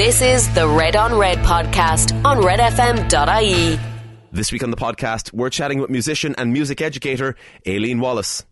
This is the Red on Red podcast on redfm.ie. This week on the podcast, we're chatting with musician and music educator Aileen Wallace.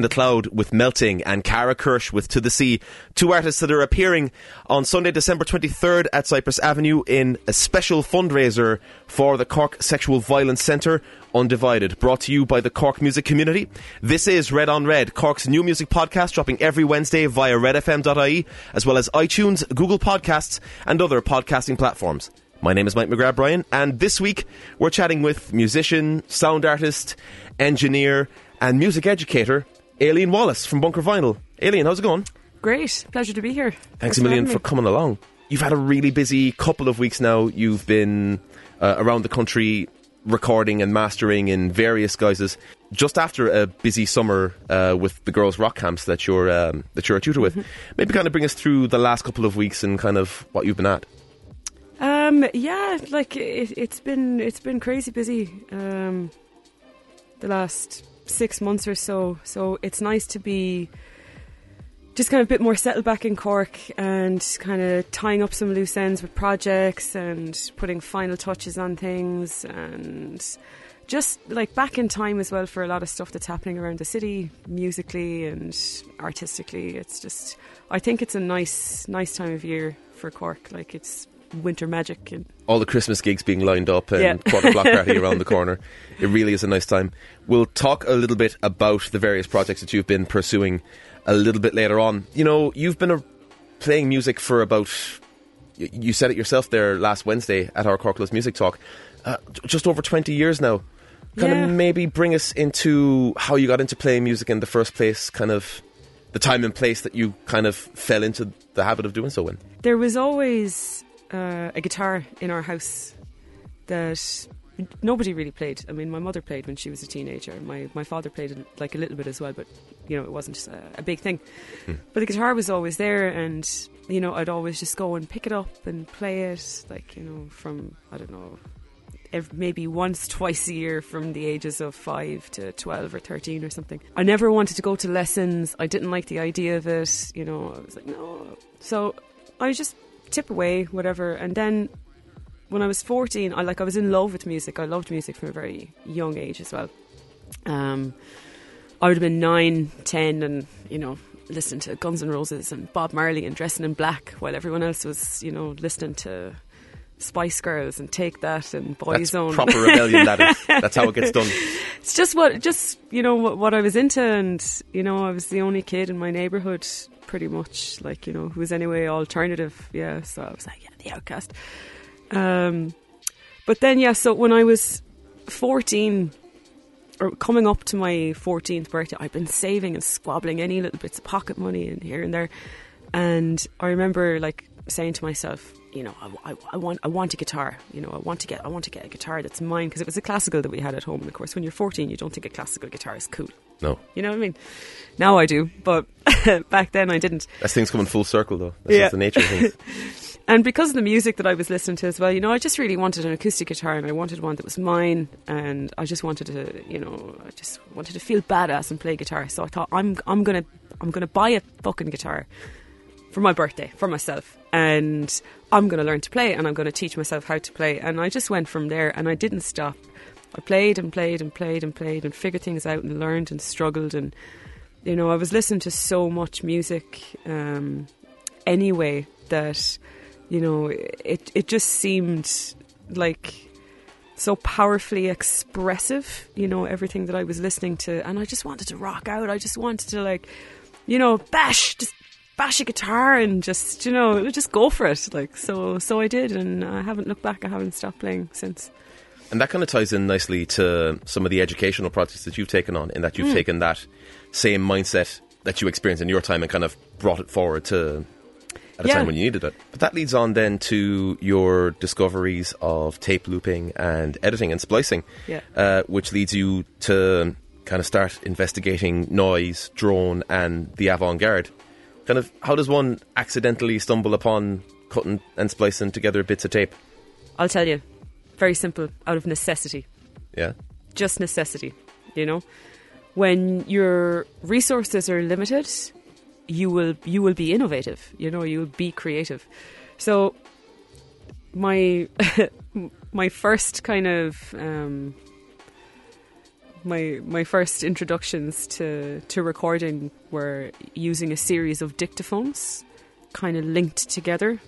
In the Cloud with Melting and Cara Kursh with To the Sea. Two artists that are appearing on Sunday, December 23rd at Cypress Avenue in a special fundraiser for the Cork Sexual Violence Centre, Undivided, brought to you by the Cork music community. This is Red on Red, Cork's new music podcast dropping every Wednesday via redfm.ie, as well as iTunes, Google Podcasts, and other podcasting platforms. My name is Mike McGrath Bryan, and this week we're chatting with musician, sound artist, engineer, and music educator Aileen Wallace from Bunker Vinyl. Aileen, how's it going? Great. Pleasure to be here. Thanks a million for coming along. You've had a really busy couple of weeks now. You've been uh, around the country recording and mastering in various guises. Just after a busy summer uh, with the girls' rock camps that you're um, that you're a tutor with, maybe kind of bring us through the last couple of weeks and kind of what you've been at. Um, yeah, like it, it's been it's been crazy busy um, the last six months or so. So it's nice to be just kind of a bit more settled back in Cork and kind of tying up some loose ends with projects and putting final touches on things and just like back in time as well for a lot of stuff that's happening around the city musically and artistically. It's just I think it's a nice nice time of year for Cork. Like it's winter magic and all the Christmas gigs being lined up and Yeah. quarter block party around the corner. It really is a nice time. We'll talk a little bit about the various projects that you've been pursuing a little bit later on. You know, you've been uh playing music for about. You said it yourself there last Wednesday at our Corkless Music Talk. Uh, just over twenty years now. Kind Yeah. of maybe bring us into how you got into playing music in the first place. Kind of the time and place that you kind of fell into the habit of doing so in. there was always uh, a guitar in our house that nobody really played. I mean, my mother played when she was a teenager. My my father played like a little bit as well, but you know, it wasn't a, a big thing. But the guitar was always there, and you know, I'd always just go and pick it up and play it, like you know, from I don't know. ev- Maybe once, twice a year from the ages of five to 12 or 13 or something. I never wanted to go to lessons. I didn't like the idea of it. You know, I was like, no. So I just tip away, whatever. And then when I was 14, I like I was in love with music. I loved music from a very young age as well. Um, I would have been nine, ten, and you know, listening to Guns N' Roses and Bob Marley and dressing in black, while everyone else was, you know, listening to Spice Girls and Take That and That's Boyzone. proper rebellion. That is. That's how it gets done. it's just what, just you know, what, what I was into, and you know, I was the only kid in my neighborhood, pretty much, like you know, who was anyway alternative. Yeah, so I was like, yeah, the outcast. Um, but then, yeah, so when I was 14, or coming up to my 14th birthday, I'd been saving and squabbling any little bits of pocket money and here and there. And I remember like saying to myself, you know, I, I, I want I want a guitar. You know, I want to get I want to get a guitar that's mine because it was a classical that we had at home. And of course, when you're 14, you don't think a classical guitar is cool. No. You know what I mean? Now I do, but back then I didn't. That's things coming full circle, though. That's Yeah. the nature of things. And because of the music that I was listening to as well, you know, I just really wanted an acoustic guitar and I wanted one that was mine and I just wanted to, you know, I just wanted to feel badass and play guitar. So I thought I'm I'm going to I'm going to buy a fucking guitar for my birthday for myself and I'm going to learn to play and I'm going to teach myself how to play and I just went from there and I didn't stop. I played and played and played and played and figured things out and learned and struggled and you know, I was listening to so much music um, anyway that you know it it just seemed like so powerfully expressive you know everything that I was listening to. And I just wanted to rock out. I just wanted to like you know bash just bash a guitar and just you know just go for it. Like so so I did. And I haven't looked back. I haven't stopped playing since And that kind of ties in nicely to some of the educational projects that you've taken on, in that you've taken that same mindset that you experienced in your time and kind of brought it forward to at a Yeah. time when you needed it. But that leads on then to your discoveries of tape looping and editing and splicing, Yeah. uh, which leads you to kind of start investigating noise, drone, and the avant-garde. Kind of, how does one accidentally stumble upon cutting and splicing together bits of tape? I'll tell you very simple out of necessity Yeah. just necessity, you know. When your resources are limited, you will you will be innovative, you know, you will be creative. So my my first kind of um, my my first introductions to to recording were using a series of dictaphones, kind of linked together,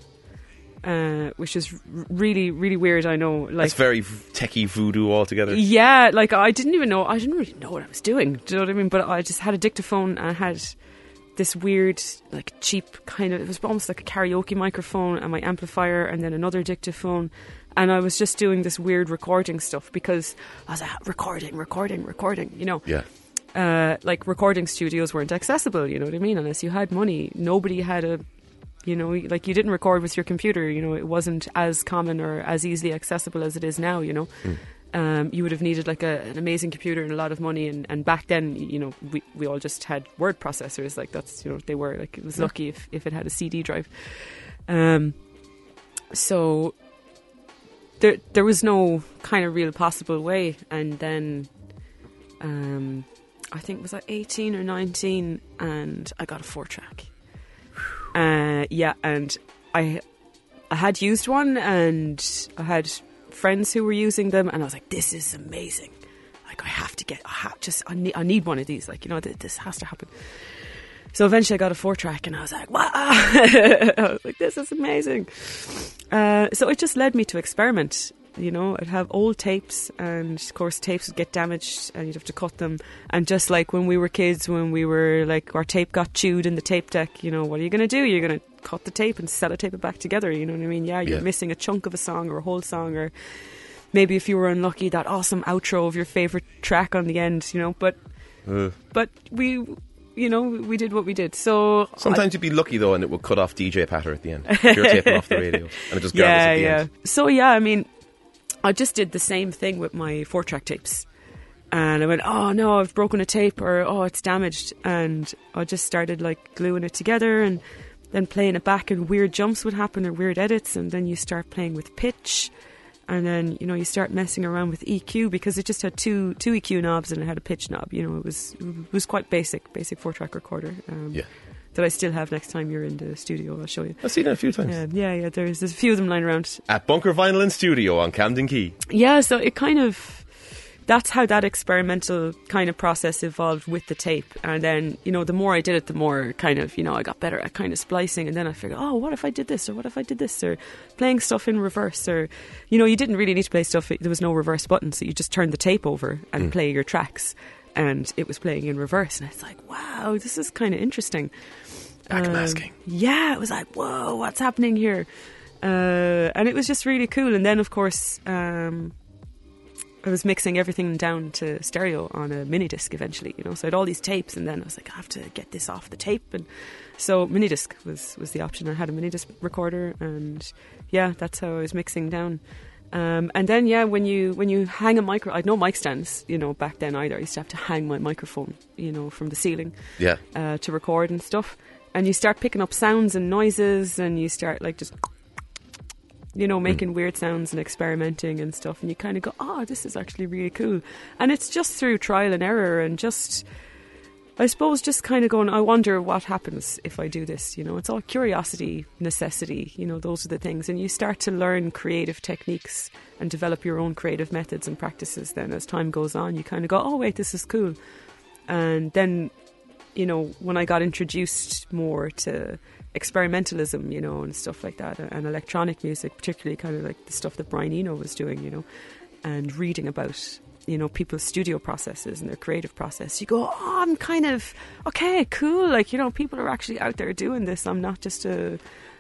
uh, which is really really weird. I know, like That's very techie voodoo altogether. yeah, like I didn't even know. I didn't really know what I was doing. Do you know what I mean? But I just had a dictaphone. and I had this weird, like cheap kind of. It was almost like a karaoke microphone and my amplifier, and then another dictaphone. And I was just doing this weird recording stuff because I was like, recording, recording, recording. You know, Yeah. uh, like recording studios weren't accessible. You know what I mean? Unless you had money, nobody had a. You know, like you didn't record with your computer. You know, it wasn't as common or as easily accessible as it is now. You know, um, you would have needed like a, an amazing computer and a lot of money. And, and back then, you know, we we all just had word processors. Like that's you know they were like it was lucky if if it had a CD drive. Um, so there there was no kind of real possible way. And then, um, I think it was like eighteen or nineteen, and I got a four track. Uh, yeah, and I I had used one, and I had friends who were using them, and I was like, "This is amazing! Like, I have to get, I have just, I need, I need one of these. Like, you know, th- this has to happen." So eventually, I got a four track, and I was like, "Wow!" I was like, "This is amazing." Uh, so it just led me to experiment. You know, I'd have old tapes, and of course, tapes would get damaged, and you'd have to cut them. And just like when we were kids, when we were like, our tape got chewed in the tape deck, you know, what are you going to do? You're going to cut the tape and sell sellotape it back together. You know what I mean? Yeah, you're Yeah. missing a chunk of a song or a whole song, or maybe if you were unlucky, that awesome outro of your favorite track on the end. You know, but Uh, but we, you know, we did what we did. So sometimes you'd be lucky though, and it would cut off DJ patter at the end. You're taping off the radio, and it just yeah, at the yeah. end. So yeah, I mean, I just did the same thing with my four track tapes. And I went, oh no, I've broken a tape, or oh, it's damaged. And I just started like gluing it together and then playing it back, and weird jumps would happen or weird edits. And then you start playing with pitch. And then, you know, you start messing around with EQ because it just had two two EQ knobs and it had a pitch knob. You know, it was it was quite basic, basic four track recorder. Um, Yeah. That I still have next time you're in the studio. I'll show you. I've seen it a few times. Um, yeah, yeah, yeah. There's, there's a few of them lying around. At Bunker Vinyl and Studio on Camden Quay. Yeah, so it kind of that's how that experimental kind of process evolved with the tape. And then, you know, the more I did it, the more kind of, you know, I got better at kind of splicing. And then I figured, oh, what if I did this? Or what if I did this? Or playing stuff in reverse. Or, you know, you didn't really need to play stuff. There was no reverse button. So you just turned the tape over and mm. play your tracks. And it was playing in reverse. And it's like, wow, this is kind of interesting. Backmasking. Um, yeah, it was like, whoa, what's happening here? Uh, and it was just really cool. And then, of course, um, I was mixing everything down to stereo on a mini disc eventually, you know. So I had all these tapes, and then I was like, I have to get this off the tape, and so mini disc was was the option. I had a mini disc recorder, and yeah, that's how I was mixing down. Um, and then yeah, when you when you hang a micro, I had no mic stands, you know, back then either. I used to have to hang my microphone, you know, from the ceiling Yeah. uh, to record and stuff. And you start picking up sounds and noises, and you start like just, you know, making weird sounds and experimenting and stuff. And you kind of go, "Oh, this is actually really cool." And it's just through trial and error, and just, I suppose, just kind of going, "I wonder what happens if I do this." You know, it's all curiosity, necessity. You know, those are the things, and you start to learn creative techniques and develop your own creative methods and practices. Then, as time goes on, you kind of go, "Oh, wait, this is cool." And then you know, when I got introduced more to experimentalism, you know, and stuff like that, and electronic music, particularly kind of like the stuff that Brian Eno was doing, you know, and reading about, you know, people's studio processes and their creative process, you go, oh, I'm kind of okay, cool. Like, you know, people are actually out there doing this. I'm not just a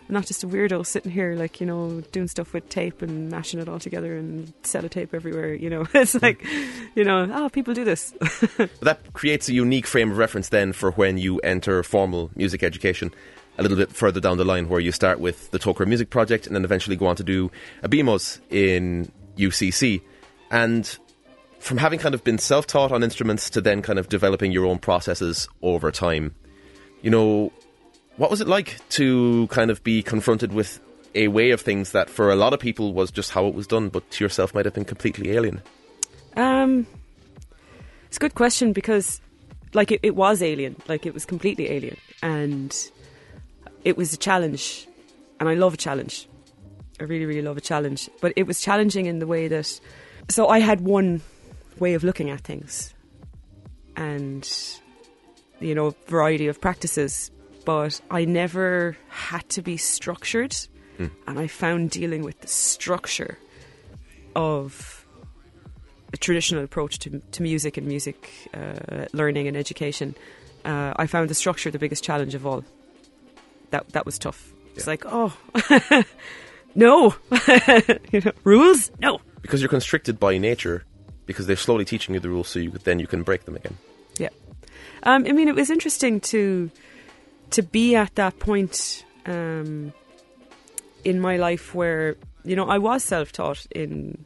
I'm not just a weirdo sitting here, like you know, doing stuff with tape and mashing it all together and sellotape everywhere. You know, it's like, you know, oh, people do this. That creates a unique frame of reference then for when you enter formal music education a little bit further down the line, where you start with the Togher Music Project and then eventually go on to do a BMus in UCC. And from having kind of been self taught on instruments to then kind of developing your own processes over time, you know, what was it like to kind of be confronted with a way of things that for a lot of people was just how it was done, but to yourself might have been completely alien? Um, it's a good question because, like, it, it was alien. Like, it was completely alien, and it was a challenge, and I love a challenge. I really, really love a challenge. But it was challenging in the way that, so I had one way of looking at things, and you know, variety of practices. But I never had to be structured, and I found dealing with the structure of a traditional approach to, to music and music uh, learning and education, uh, I found the structure the biggest challenge of all. That that was tough. It's like, oh, no, you know, rules, no. Because you're constricted by nature, because they're slowly teaching you the rules, so you then you can break them again. Yeah, um, I mean, it was interesting to to be at that point um, in my life where you know I was self taught in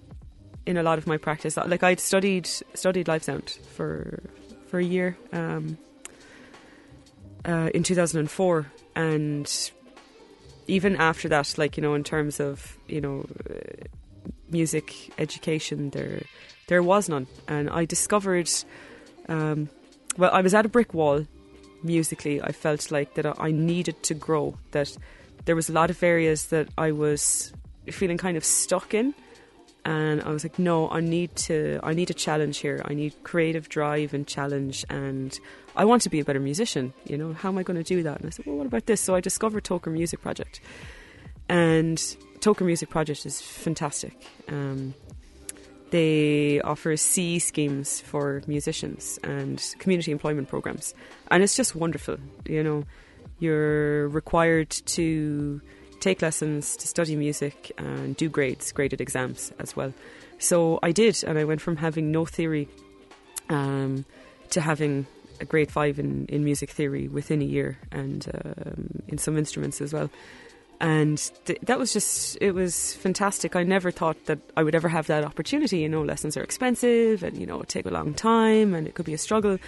in a lot of my practice. Like I'd studied studied live sound for for a year um, uh, in 2004, and even after that, like you know, in terms of you know uh, music education, there there was none, and I discovered. Um, well, I was at a brick wall musically. I felt like that I needed to grow. That there was a lot of areas that I was feeling kind of stuck in and I was like, no, I need to, I need a challenge here. I need creative drive and challenge, and I want to be a better musician. You know, how am I going to do that? And I said, well, what about this? So I discovered Togher Music Project, and Togher Music Project is fantastic. Um, they offer C schemes for musicians and community employment programs, and it's just wonderful. You know, you're required to take lessons, to study music, and do grades, graded exams as well. So I did, and I went from having no theory um, to having a grade five in, in music theory within a year, and um, in some instruments as well. And th- that was just, it was fantastic. I never thought that I would ever have that opportunity. You know, lessons are expensive and, you know, it take a long time and it could be a struggle.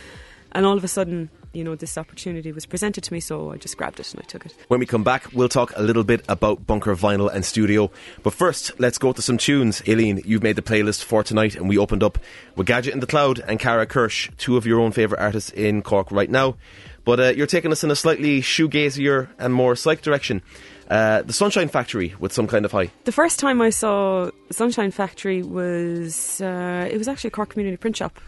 And all of a sudden, you know, this opportunity was presented to me, so I just grabbed it and I took it. When we come back, we'll talk a little bit about Bunker Vinyl and Studio. But first, let's go to some tunes. Aileen, you've made the playlist for tonight, and we opened up with Gadget and the Cloud and Cara Kursh, two of your own favourite artists in Cork right now. But uh, you're taking us in a slightly shoegazier and more psych direction. Uh, the Sunshine Factory with some kind of high. The first time I saw Sunshine Factory was, uh, it was actually a Cork Community Print Shop.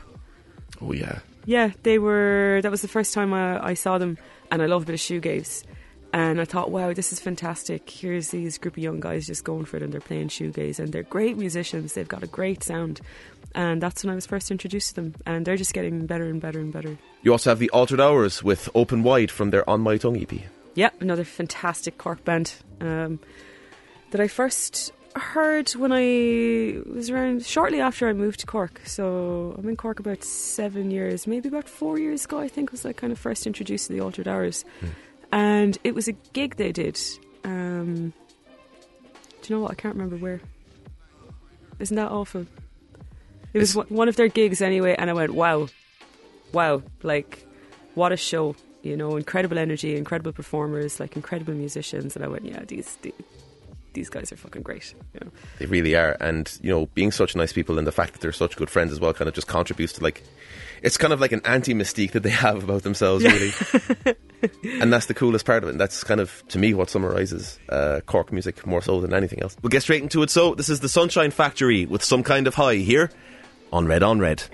Oh, yeah. Yeah, they were. That was the first time I, I saw them, and I love a bit of shoegaze. And I thought, wow, this is fantastic. Here's these group of young guys just going for it, and they're playing shoegaze, and they're great musicians. They've got a great sound, and that's when I was first introduced to them. And they're just getting better and better and better. You also have the Altered Hours with Open Wide from their On My Tongue EP. Yeah, another fantastic Cork band um, that I first heard when I was around shortly after I moved to Cork. So I'm in Cork about seven years, maybe about four years ago. I think was I kind of first introduced to the Altered Hours, and it was a gig they did. Um, do you know what? I can't remember where. Isn't that awful? It was one one of their gigs anyway, and I went, "Wow, wow! Like, what a show! You know, incredible energy, incredible performers, like incredible musicians." And I went, "Yeah, these these, these guys are fucking great." You know? They really are, and you know, being such nice people and the fact that they're such good friends as well, kind of just contributes to like, it's kind of like an anti-mystique that they have about themselves, really. and that's the coolest part of it. And that's kind of, to me, what summarises uh, Cork music more so than anything else. We'll get straight into it. So, this is the Sunshine Factory with some kind of high here on Red on Red.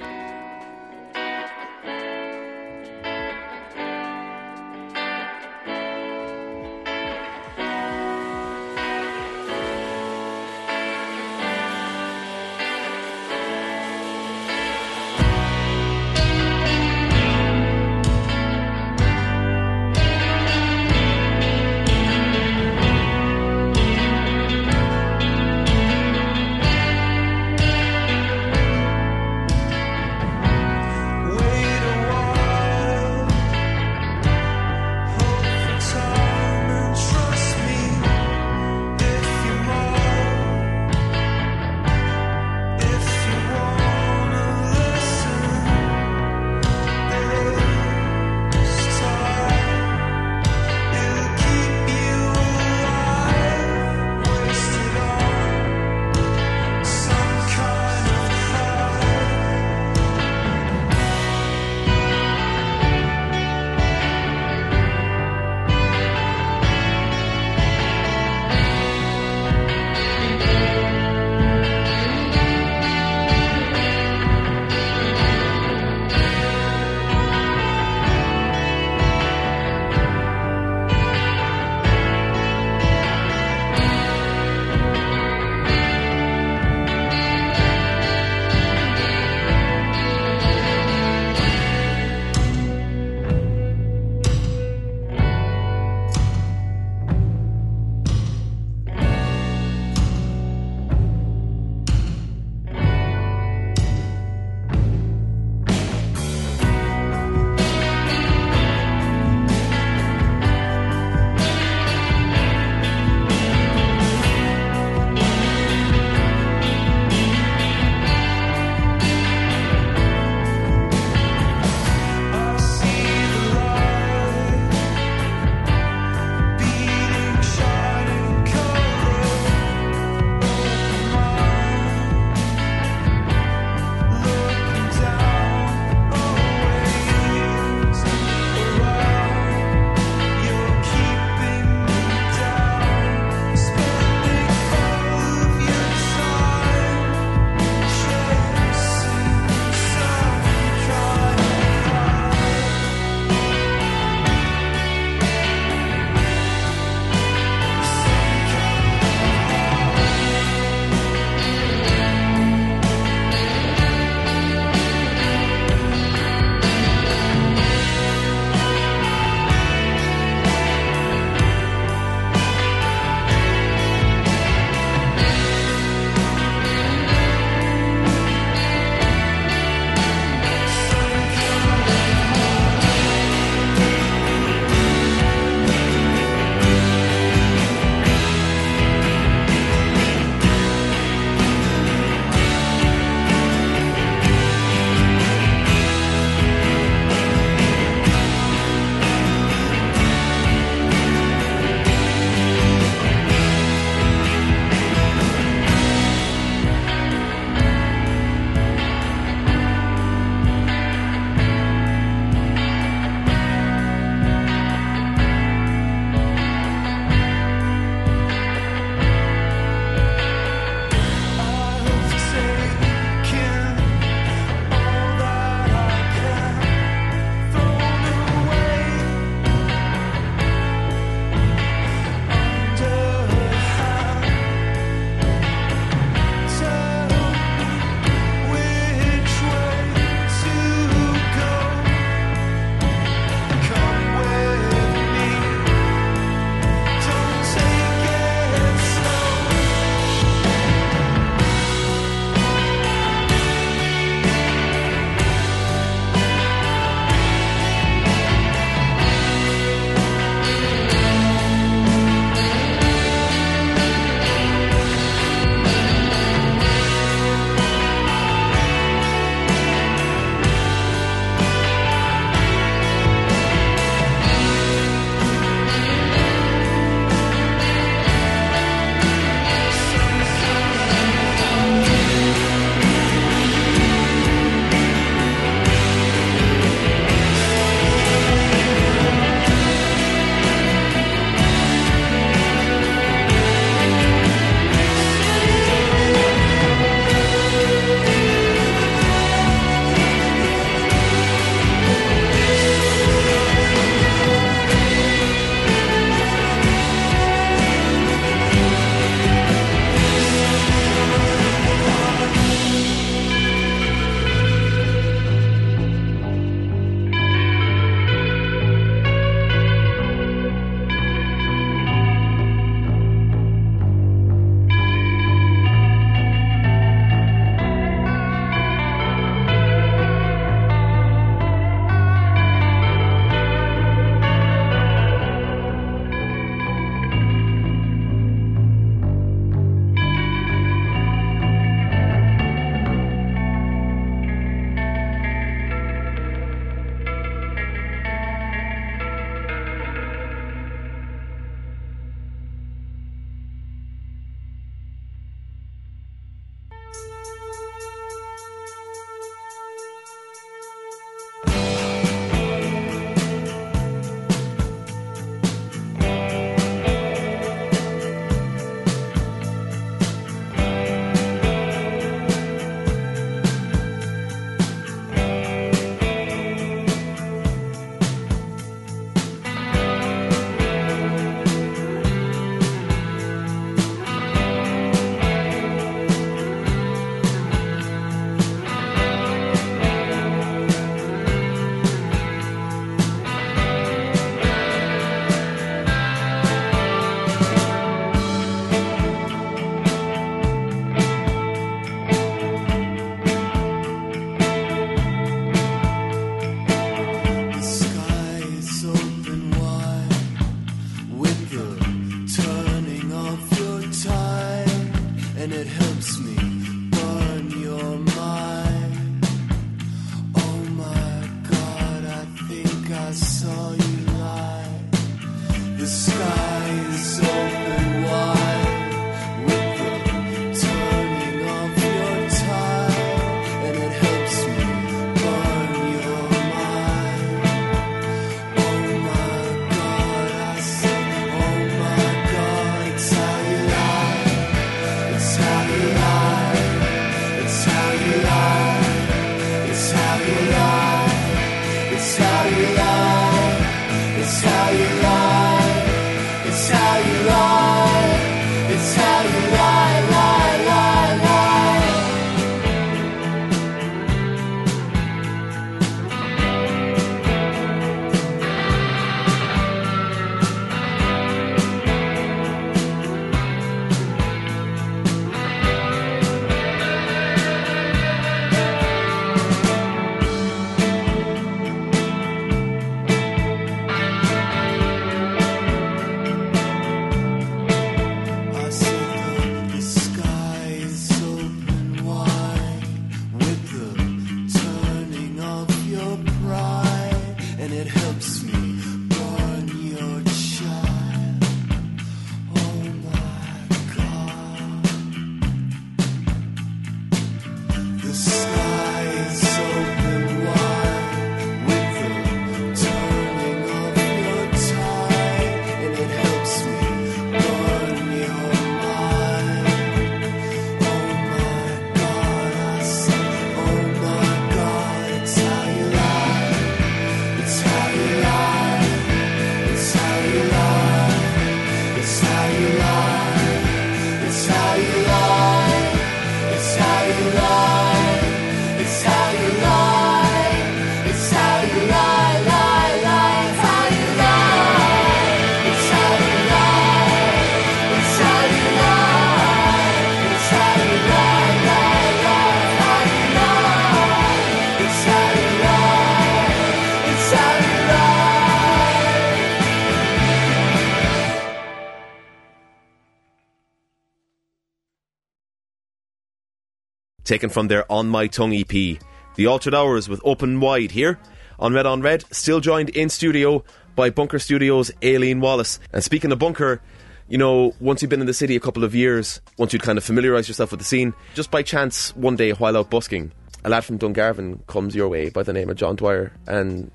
Taken from their On My Tongue EP. The Altered Hours with Open Wide here on Red on Red, still joined in studio by Bunker Studios' Aileen Wallace. And speaking of Bunker, you know, once you've been in the city a couple of years, once you'd kind of familiarise yourself with the scene, just by chance, one day while out busking, a lad from Dungarvan comes your way by the name of John Dwyer and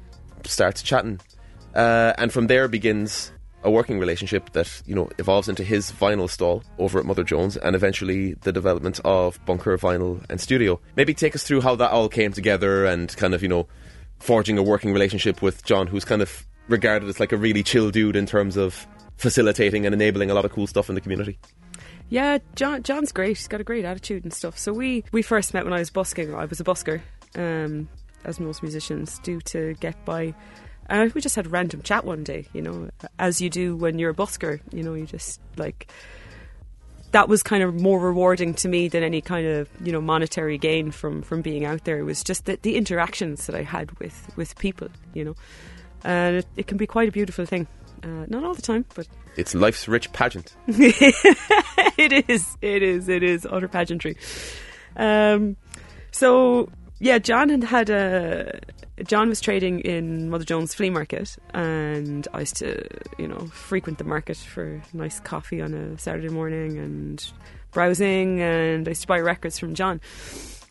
starts chatting. Uh, and from there begins a working relationship that, you know, evolves into his vinyl stall over at Mother Jones and eventually the development of Bunker Vinyl and Studio. Maybe take us through how that all came together and kind of, you know, forging a working relationship with John, who's kind of regarded as like a really chill dude in terms of facilitating and enabling a lot of cool stuff in the community. Yeah, John John's great. He's got a great attitude and stuff. So we we first met when I was busking. I was a busker, um, as most musicians do to get by. And we just had a random chat one day, you know, as you do when you're a busker. You know, you just like that was kind of more rewarding to me than any kind of you know monetary gain from from being out there. It was just the, the interactions that I had with with people, you know, and it, it can be quite a beautiful thing. Uh, not all the time, but It's life's rich pageant. it is, it is, it is utter pageantry. Um, so yeah, John had had a John was trading in Mother Jones flea market, and I used to you know frequent the market for nice coffee on a Saturday morning and browsing, and I used to buy records from John.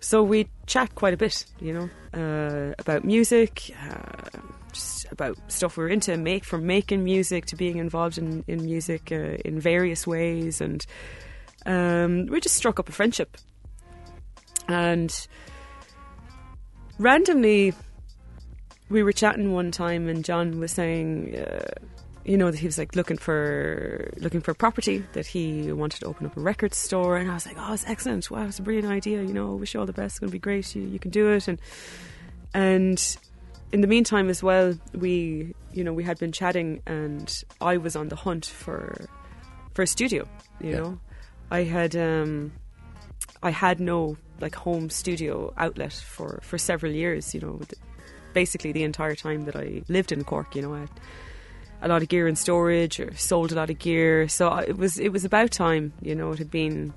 So we chat quite a bit, you know, uh, about music, uh, just about stuff we are into, make from making music to being involved in in music uh, in various ways, and um, we just struck up a friendship. And randomly, we were chatting one time, and John was saying, uh, you know, that he was like looking for looking for property that he wanted to open up a record store, and I was like, oh, it's excellent! Wow, it's a brilliant idea. You know, wish you all the best. It's going to be great. You you can do it, and and in the meantime as well, we you know we had been chatting, and I was on the hunt for for a studio. You Yeah. know, I had um, I had no like home studio outlet for for several years. You know, basically the entire time that I lived in Cork. You know, I had a lot of gear in storage or sold a lot of gear. So it was it was about time. You know, it had been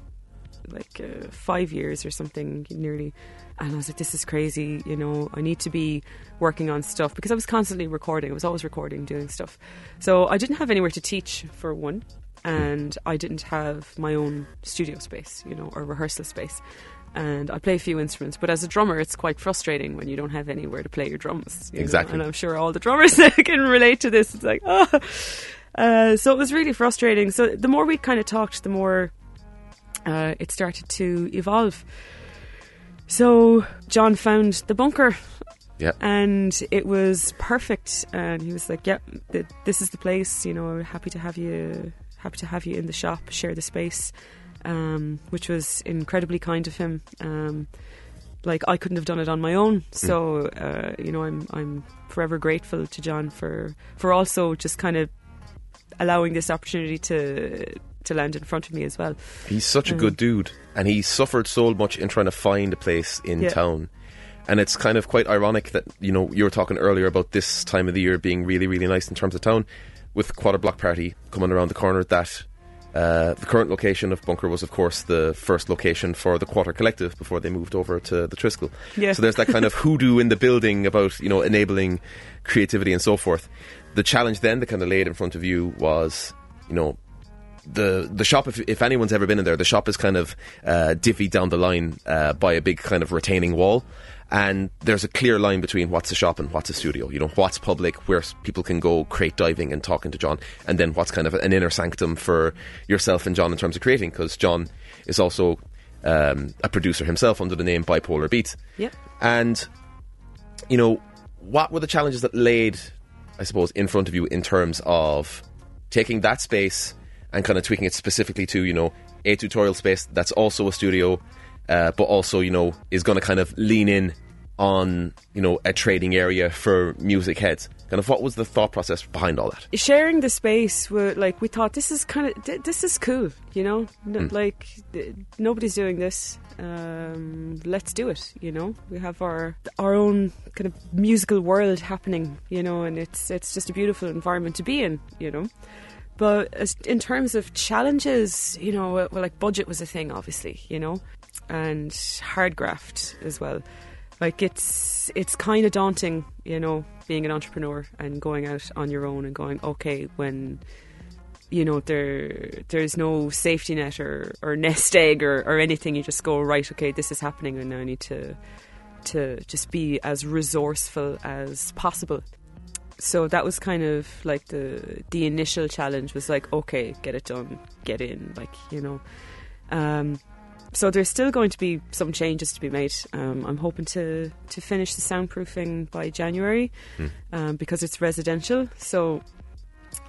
like uh, five years or something nearly. And I was like, this is crazy, you know, I need to be working on stuff because I was constantly recording. I was always recording, doing stuff. So I didn't have anywhere to teach, for one, and I didn't have my own studio space, you know, or rehearsal space. And I play a few instruments, but as a drummer, it's quite frustrating when you don't have anywhere to play your drums. you know, Exactly. And I'm sure all the drummers can relate to this. It's like, oh. Uh, so it was really frustrating. So the more we kind of talked, the more uh, it started to evolve. So John found the bunker Yeah. and it was perfect. And he was like, "Yep, th- this is the place. You know, happy to have you, happy to have you in the shop, share the space," um, which was incredibly kind of him. Um, like I couldn't have done it on my own, so uh, you know, I'm I'm forever grateful to John for for also just kind of allowing this opportunity to to land in front of me as well. He's such a Mm. good dude, and he suffered so much in trying to find a place in Yeah. town. And it's kind of quite ironic that you know you were talking earlier about this time of the year being really, really nice in terms of town, with Quarter Block Party coming around the corner. At that uh, the current location of Bunker was, of course, the first location for the Quarter Collective before they moved over to the Triskel. Yeah. So there's that kind of hoodoo in the building about you know enabling creativity and so forth. The challenge then that kind of laid in front of you was, you know, the the shop if, if anyone's ever been in there the shop is kind of uh, divvied down the line uh, by a big kind of retaining wall and there's a clear line between what's a shop and what's a studio you know what's public where people can go crate diving and talking to John and then what's kind of an inner sanctum for yourself and John in terms of creating because John is also um, a producer himself under the name Bipolar Beats Yep. and you know, what were the challenges that laid, I suppose, in front of you in terms of taking that space and kind of tweaking it specifically to, you know, a tutorial space that's also a studio, uh, but also, you know, is going to kind of lean in on, you know, a trading area for music heads. Kind of what was the thought process behind all that? sharing the space were like we thought this is kind of th- this is cool you know N- like th- nobody's doing this um, let's do it you know we have our our own kind of musical world happening you know and it's it's just a beautiful environment to be in you know but as, in terms of challenges you know well like budget was a thing obviously you know and hard graft as well. Like it's it's kind of daunting, you know, being an entrepreneur and going out on your own and going, okay, when you know there there's no safety net or, or nest egg or, or anything, you just go right, okay, this is happening, and I need to to just be as resourceful as possible. So that was kind of like the the initial challenge was like, okay, get it done, get in, like you know. Um, so there's still going to be some changes to be made. Um, I'm hoping to to finish the soundproofing by January um, because it's residential. So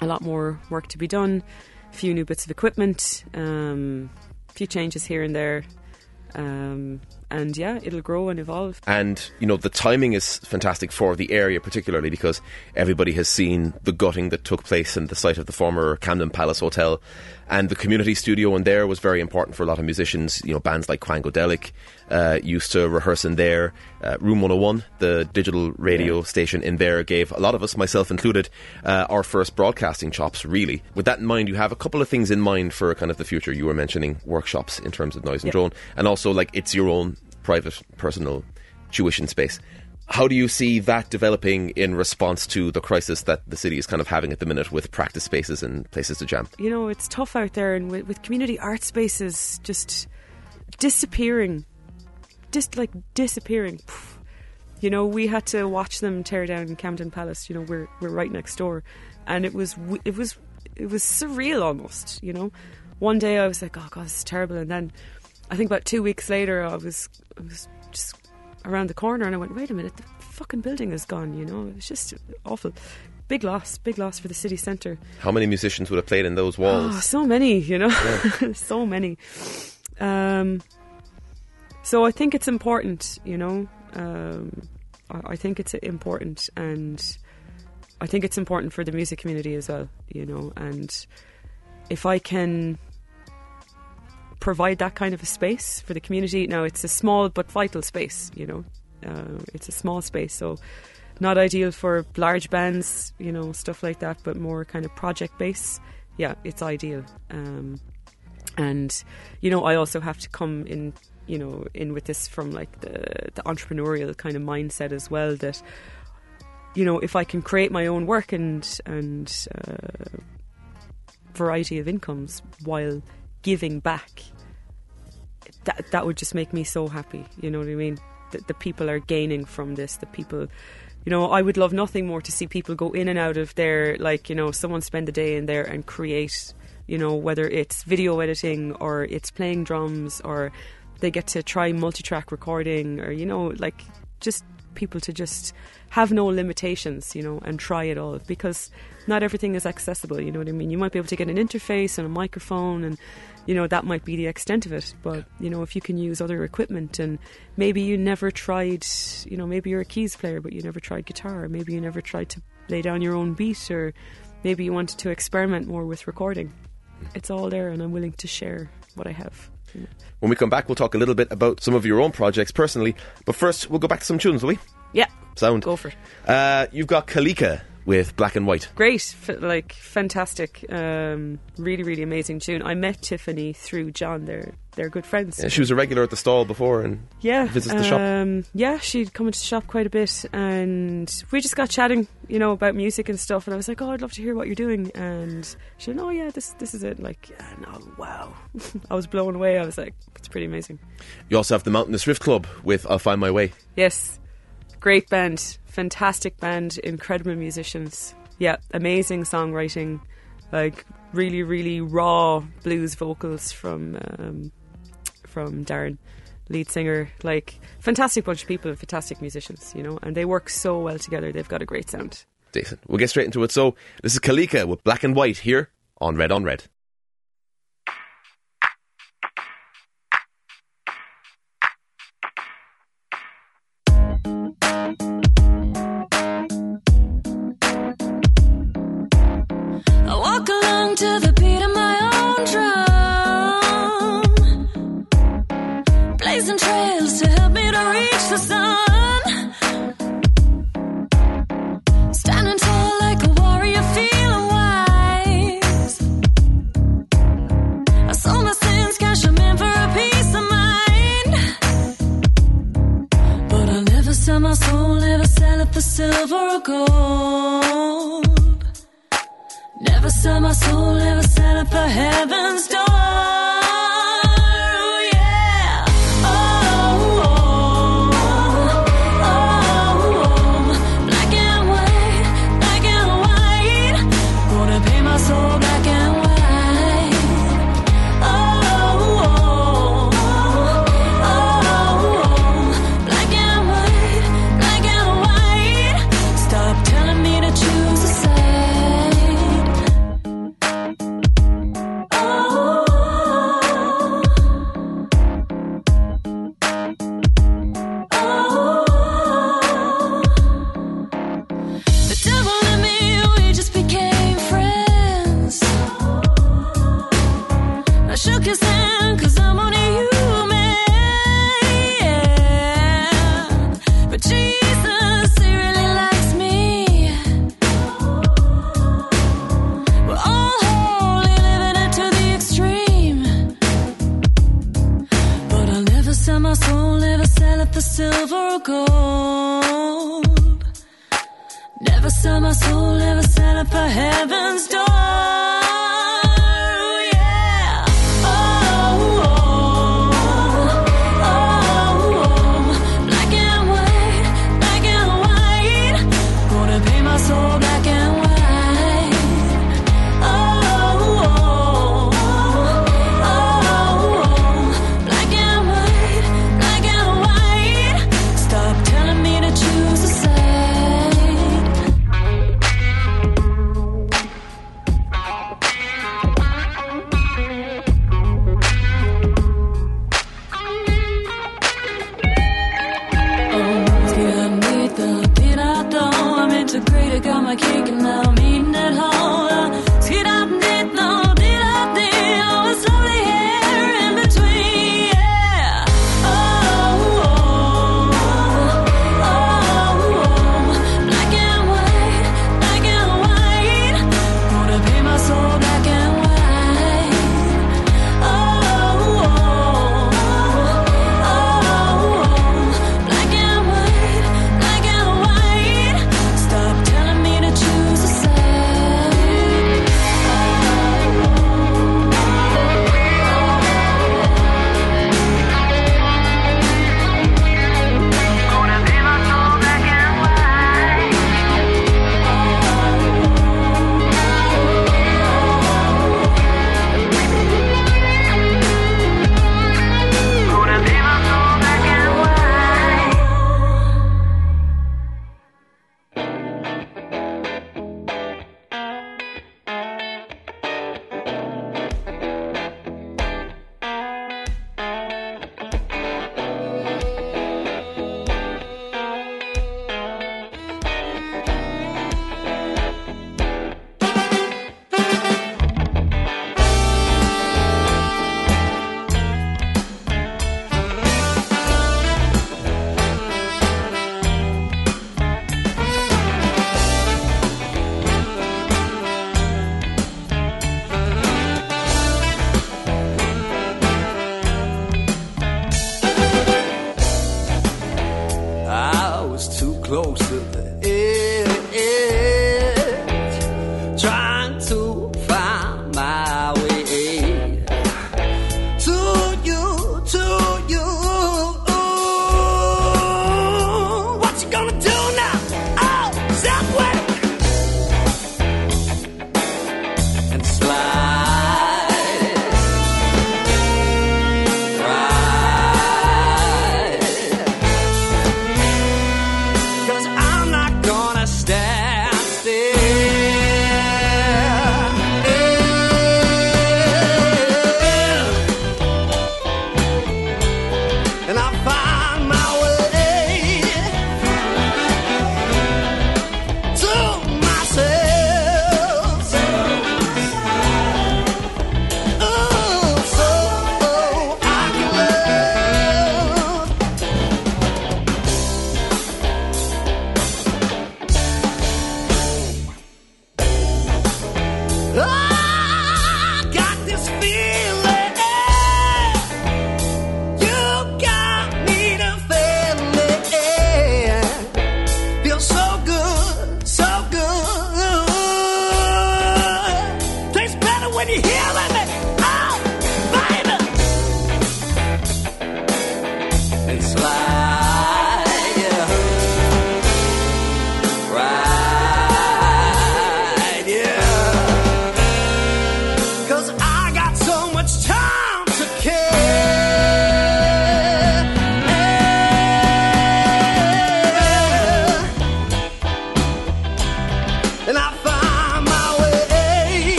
a lot more work to be done. A few new bits of equipment. Um, a few changes here and there. Um, and yeah, it'll grow and evolve. And, you know, the timing is fantastic for the area, particularly because everybody has seen the gutting that took place in the site of the former Camden Palace Hotel. And the community studio in there was very important for a lot of musicians. You know, bands like Quangodelic uh, used to rehearse in there. Uh, Room 101, the digital radio station in there, gave a lot of us, myself included, uh, our first broadcasting chops, really. With that in mind, you have a couple of things in mind for kind of the future. You were mentioning workshops in terms of noise and Yeah. drone, and also like it's your own private, personal tuition space. How do you see that developing in response to the crisis that the city is kind of having at the minute with practice spaces and places to jam? you know, it's tough out there, and with, with community art spaces just disappearing, just like disappearing. You know, we had to watch them tear down Camden Palace. You know, we're we're right next door, and it was it was it was surreal almost. You know, one day I was like, oh god, this is terrible, and then I think about two weeks later, I was I was just around the corner, and I went, wait a minute, the fucking building is gone. You know, It's just awful. Big loss, big loss for the city centre. How many musicians would have played in those Oh, walls? so many, you know, so many. Um, so I think it's important, you know. Um, I, I think it's important, and I think it's important for the music community as well, you know. And if I can provide that kind of a space for the community, now it's a small but vital space, you know. Uh, it's a small space, so not ideal for large bands, you know, stuff like that, but more kind of project base. Yeah, it's ideal. Um, and you know, I also have to come in, you know, in with this from like the the entrepreneurial kind of mindset as well. That you know, if I can create my own work and and uh, variety of incomes while giving back, that that would just make me so happy. You know what I mean? That the people are gaining from this. The people, you know, I would love nothing more to see people go in and out of there. Like you know, someone spend the day in there and create. You know, whether it's video editing or it's playing drums or they get to try multi-track recording or you know, like just people to just have no limitations, you know, and try it all because not everything is accessible, you know what I mean? You might be able to get an interface and a microphone and you know that might be the extent of it, but you know if you can use other equipment and maybe you never tried, you know, maybe you're a keys player but you never tried guitar, or maybe you never tried to lay down your own beat or maybe you wanted to experiment more with recording. It's all there and I'm willing to share what I have. you know. When we come back, we'll talk a little bit about some of your own projects personally. But first, we'll go back to some tunes, will we? Yeah, Sound. go for it. Uh, you've got Kalikah with Black and White. great, f- like fantastic, um, really, really amazing tune. I met Tiffany through John. They're they're good friends. Yeah, she was a regular at the stall before, and yeah, visits the shop. um, Yeah, she'd come into the shop quite a bit, and we just got chatting, you know, about music and stuff. And I was like, "Oh, I'd love to hear what you're doing." And she went, "Oh, yeah, this this is it." Like, yeah, no, wow, I was blown away. I was like, "It's pretty amazing." you also have the Mountainous Riff Club with I'll Find My Way. Yes, great band, fantastic band, incredible musicians. Yeah, amazing songwriting, like really, really raw blues vocals from um, from Darren, lead singer. Like fantastic bunch of people and fantastic musicians, you know, and they work so well together. They've got a great sound. Decent. We'll get straight into it. So, this is Kalikah with Black and White here on Red on Red. to the beat of my own drum, blazing trails to help me to reach the sun. Standing tall like a warrior, feeling wise. I sold my sins, cash them in for a peace of mind. But I never sell my soul, never sell it for silver or gold. Sell my soul, never set up for heaven's door.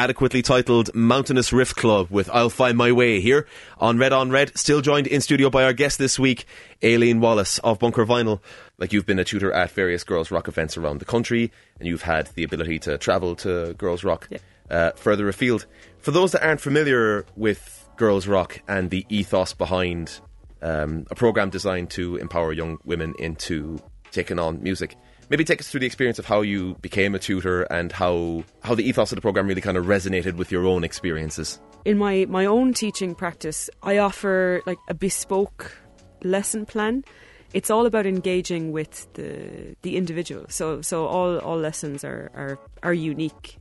Adequately titled Mountainous Riff Club with I'll Find My Way here on Red on Red. Still joined in studio by our guest this week, Aileen Wallace of Bunker Vinyl. Like you've been a tutor at various girls' rock events around the country, and you've had the ability to travel to girls' rock Yeah. uh, further afield. For those that aren't familiar with girls' rock and the ethos behind um, a program designed to empower young women into taking on music, maybe take us through the experience of how you became a tutor and how how the ethos of the program really kind of resonated with your own experiences. in my my own teaching practice i offer like a bespoke lesson plan. It's all about engaging with the the individual. So so all all lessons are are are unique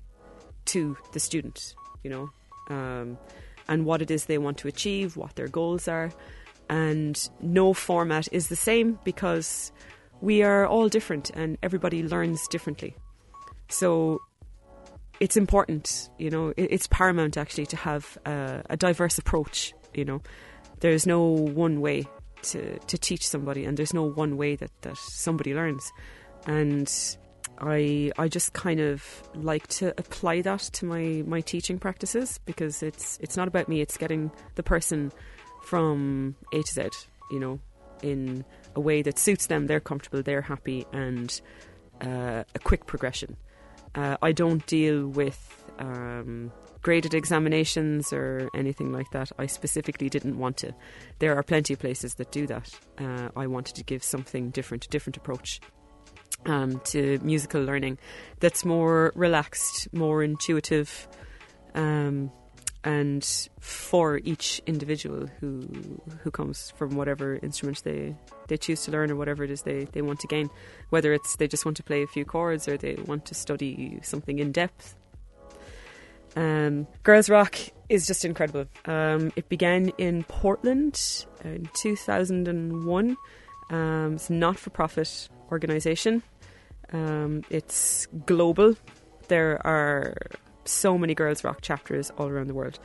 to the student you know um, and what it is they want to achieve what their goals are. And no format is the same because we are all different and everybody learns differently so it's important, you know, it's paramount actually to have a, a diverse approach, you know. There's no one way to, to teach somebody and there's no one way that, that somebody learns. And I I just kind of like to apply that to my, my teaching practices because it's it's not about me, it's getting the person from A to Z, you know, in a way that suits them, they're comfortable, they're happy and uh, a quick progression. Uh, I don't deal with um, graded examinations or anything like that. I specifically didn't want to. There are plenty of places that do that. Uh, I wanted to give something different, a different approach um, to musical learning that's more relaxed, more intuitive, um, and for each individual who who comes from whatever instrument they, they choose to learn or whatever it is they, they want to gain, whether it's they just want to play a few chords or they want to study something in depth. Um, Girls Rock is just incredible. Um, it began in Portland in 2001. Um, it's a not for profit organisation. Um, it's global. There are so many Girls Rock chapters all around the world.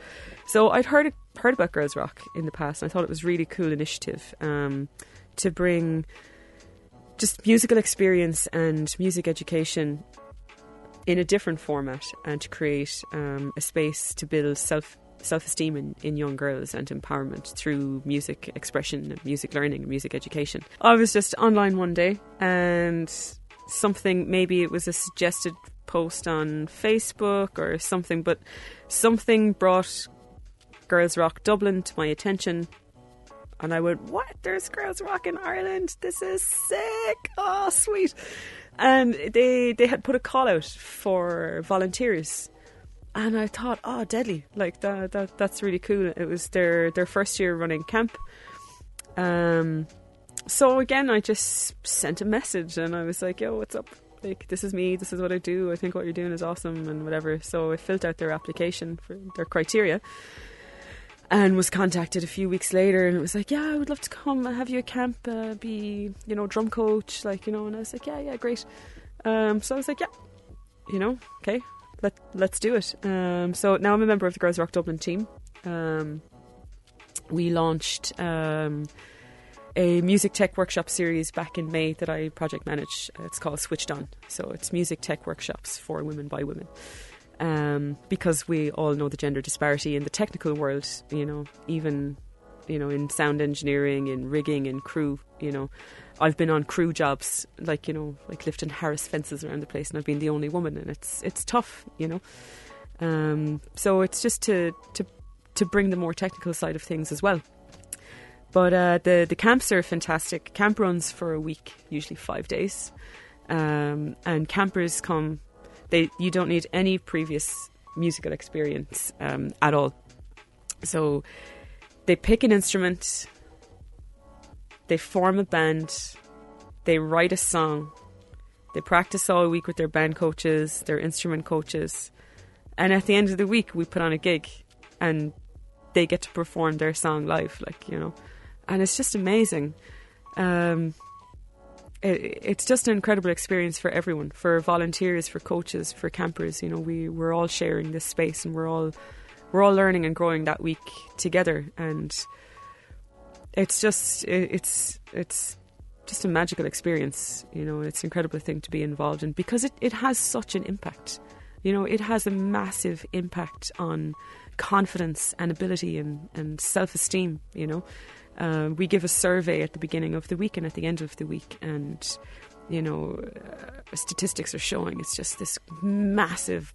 So I'd heard heard about Girls Rock in the past, and I thought it was really cool initiative um, to bring just musical experience and music education in a different format, and to create um, a space to build self self esteem in, in young girls and empowerment through music expression music learning and music education. I was just online one day and something maybe it was a suggested post on Facebook or something, but something brought Girls Rock Dublin to my attention. And I went, What? There's Girls Rock in Ireland. This is sick. Oh, sweet. And they they had put a call out for volunteers. And I thought, oh, deadly! Like that, that that's really cool. It was their their first year running camp. Um, so again, I just sent a message and I was like, "Yo, what's up? Like, this is me. This is what I do. I think what you're doing is awesome and whatever." So I filled out their application for their criteria and was contacted a few weeks later and it was like, "Yeah, I would love to come. have you at camp. Uh, be you know drum coach, like you know." And I was like, "Yeah, yeah, great." Um, so I was like, "Yeah, you know, okay, let let's do it." Um, so now I'm a member of the Girls Rock Dublin team. Um, we launched um, a music tech workshop series back in May that I project manage. It's called Switched On. So it's music tech workshops for women by women. Um, because we all know the gender disparity in the technical world, you know, even you know in sound engineering, in rigging, in crew, you know. I've been on crew jobs, like you know, like lifting Heras fences around the place, and I've been the only woman, and it's it's tough, you know. Um, so it's just to to to bring the more technical side of things as well. But uh, the the camps are fantastic. Camp runs for a week, usually five days, um, and campers come. They you don't need any previous musical experience um, at all. So they pick an instrument, they form a band, they write a song, they practice all week with their band coaches, their instrument coaches, and at the end of the week we put on a gig, and they get to perform their song live, like you know, and it's just amazing. Um, it, it's just an incredible experience for everyone, for volunteers, for coaches, for campers. You know, we we're all sharing this space, and we're all we're all learning and growing that week together, and it's just it, it's it's just a magical experience. You know, it's an incredible thing to be involved in because it, it has such an impact. You know, it has a massive impact on confidence and ability and, and self esteem. You know, uh, we give a survey at the beginning of the week and at the end of the week, and you know, uh, statistics are showing it's just this massive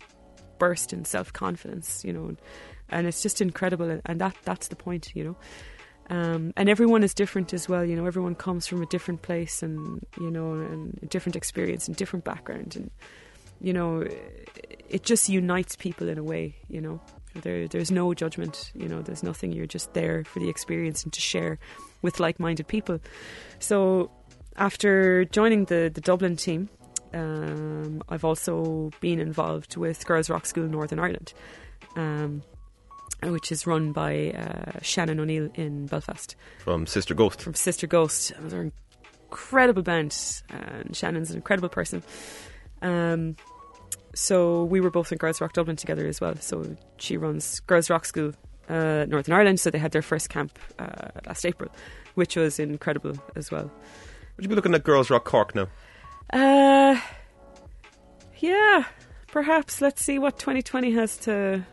burst in self confidence. You know, and it's just incredible, and that that's the point. You know. Um, and everyone is different as well. You know, everyone comes from a different place, and you know, and a different experience and different background, and you know, it just unites people in a way. You know, there there's no judgment. You know, there's nothing. You're just there for the experience and to share with like-minded people. So, after joining the the Dublin team, um, I've also been involved with Girls Rock School Northern Ireland. Um, which is run by uh, Shannon O'Neill in Belfast From Sister Ghost. from Sister Ghost. They're an incredible band, and Shannon's an incredible person. Um, so we were both in Girls Rock Dublin together as well. So she runs Girls Rock School uh, Northern Ireland. So they had their first camp uh, last April, which was incredible as well. Would you be looking at Girls Rock Cork now? Uh, yeah, perhaps. Let's see what 2020 has to.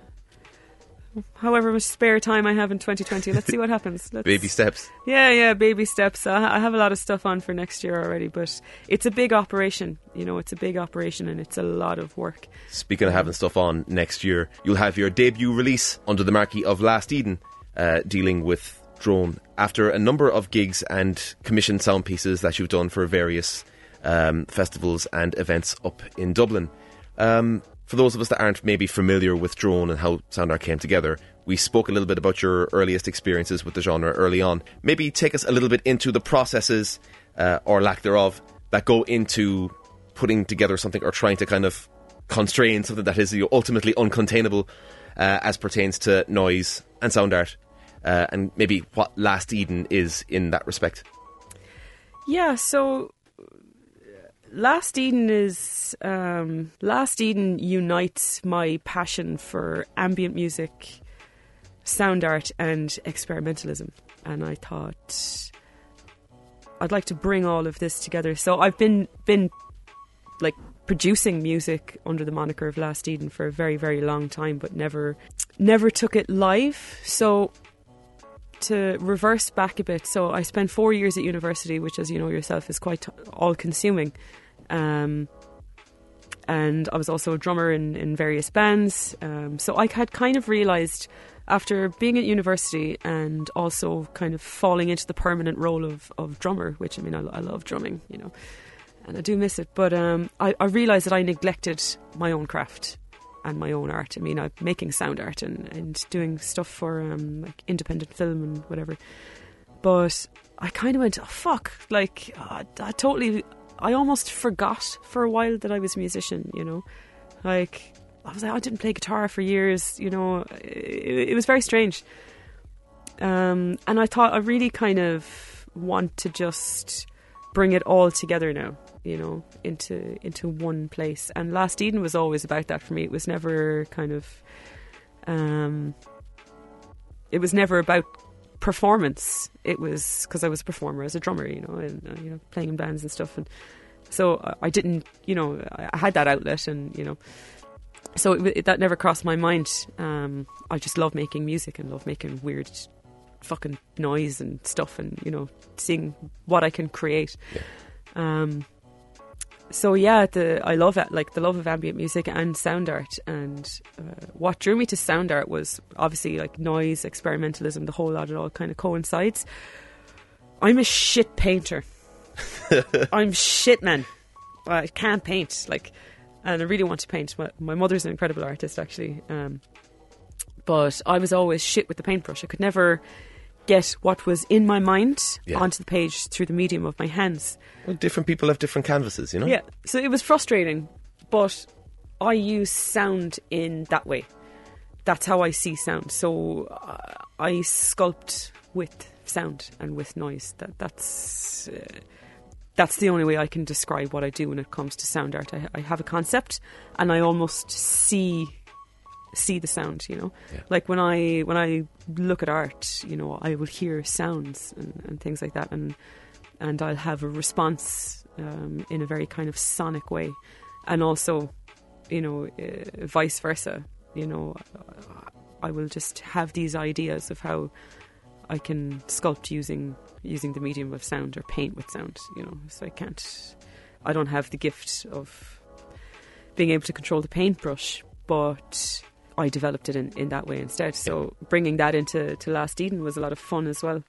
However much spare time I have in 2020, let's see what happens. Let's, Baby steps. Yeah, yeah, baby steps. I I have a lot of stuff on for next year already, but it's a big operation. You know, it's a big operation and it's a lot of work. Speaking of having stuff on next year, you'll have your debut release under the marquee of Last Eden, uh, dealing with drone. After a number of gigs and commissioned sound pieces that you've done for various um, festivals and events up in Dublin. Um, for those of us that aren't maybe familiar with drone and how Sound Art came together, we spoke a little bit about your earliest experiences with the genre early on. Maybe take us a little bit into the processes, uh, or lack thereof, that go into putting together something or trying to kind of constrain something that is ultimately uncontainable uh, as pertains to noise and sound art, uh, and maybe what Last Eden is in that respect. Yeah, so Last Eden is um, Last Eden unites my passion for ambient music, sound art, and experimentalism. And I thought I'd like to bring all of this together. So I've been been like producing music under the moniker of Last Eden for a very very long time, but never never took it live. So to reverse back a bit, so I spent four years at university, which, as you know yourself, is quite all consuming. Um, and I was also a drummer in, in various bands. Um, so I had kind of realised after being at university and also kind of falling into the permanent role of, of drummer, which I mean, I, I love drumming, you know, and I do miss it. But um, I, I realised that I neglected my own craft and my own art. I mean, I'm making sound art and, and doing stuff for um, like independent film and whatever. But I kind of went, oh, fuck, like, uh, I totally, I almost forgot for a while that I was a musician, you know? Like, I was like, I didn't play guitar for years, you know? It, it was very strange. Um, and I thought I really kind of want to just bring it all together now, you know, into into one place. And Last Eden was always about that for me. It was never kind of, um, it was never about performance. It was because I was a performer as a drummer, you know, and uh, you know, playing in bands and stuff. And so I- didn't, you know, I had that outlet, and you know, so it, it, that never crossed my mind. Um, I just love making music and love making weird fucking noise and stuff and you know seeing what I can create. Um, so yeah, the I love it, like the love of ambient music and sound art. And uh, what drew me to sound art was obviously like noise, experimentalism, the whole lot. It all kind of coincides. I'm a shit painter. I'm shit, man. I can't paint. Like, and I really want to paint. My, my mother's an incredible artist, actually. Um, but I was always shit with the paintbrush. I could never get what was in my mind Yeah. onto the page through the medium of my hands. Well, different people have different canvases, you know? Yeah, so it was frustrating, but I use sound in that way. That's how I see sound. So uh, I sculpt with sound and with noise. That that's uh, that's the only way I can describe what I do when it comes to sound art. I, I have a concept, and I almost see see the sound. You know, Yeah. like when I when I look at art, you know, I will hear sounds and, and things like that, and and I'll have a response um, in a very kind of sonic way, and also you know, uh, vice versa. You know, I will just have these ideas of how I can sculpt using using the medium of sound or paint with sound. You know, so I can't. I don't have the gift of being able to control the paintbrush, but I developed it in, in that way instead. So bringing that into to Last Eden was a lot of fun as well.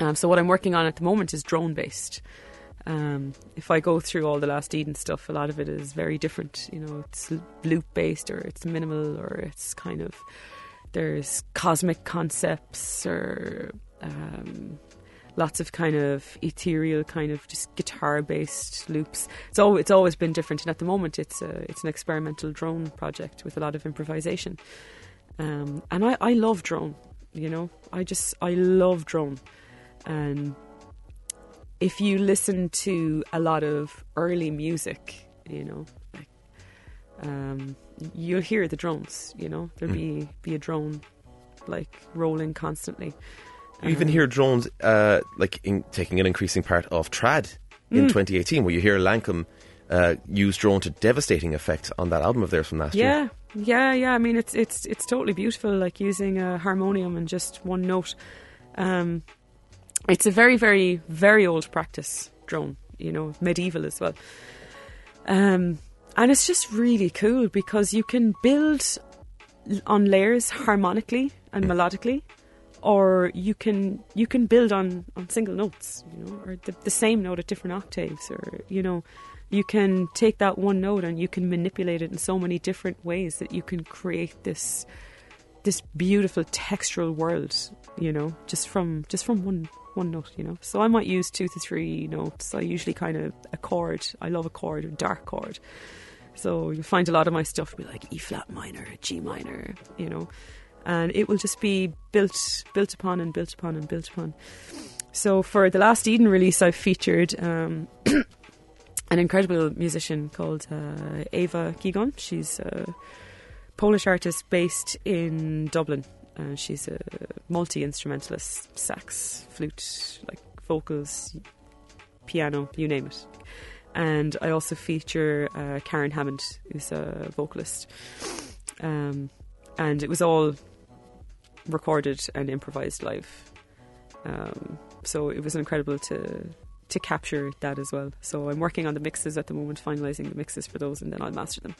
Um, so what I'm working on at the moment is drone based. Um, if I go through all the Last Eden stuff, a lot of it is very different. You know, it's loop based or it's minimal or it's kind of there's cosmic concepts or um, lots of kind of ethereal kind of just guitar based loops. It's al- it's always been different, and at the moment it's a, it's an experimental drone project with a lot of improvisation. Um, and I, I love drone. You know, I just I love drone, and if you listen to a lot of early music, you know, like, um, you'll hear the drones. You know, there'll be be a drone like rolling constantly. You even hear drones uh, like in, taking an increasing part of trad in Mm. 2018, where you hear Lankum uh, use drone to devastating effect on that album of theirs from last year. Yeah, yeah, yeah. I mean, it's it's it's totally beautiful, like using a harmonium and just one note. Um, it's a very, very, very old practice drone. You know, medieval as well. Um, and it's just really cool because you can build on layers harmonically and melodically, or you can you can build on on single notes, you know, or the, the same note at different octaves, or you know, you can take that one note and you can manipulate it in so many different ways that you can create this this beautiful textural world, you know, just from just from one one note, you know. So I might use two to three notes. I usually kind of a chord. I love a chord, a dark chord. So you'll find a lot of my stuff be like E flat minor, G minor, you know, and it will just be built built upon and built upon and built upon. So for the last Eden release, I featured um, an incredible musician called uh, Ava Gigon. She's a Polish artist based in Dublin. Uh, she's a multi instrumentalist, sax, flute, like vocals, piano, you name it. And I also feature uh, Karen Hammond, who's a vocalist. Um, and it was all recorded and improvised live. Um, so it was incredible to to capture that as well. So I'm working on the mixes at the moment, finalising the mixes for those, and then I'll master them.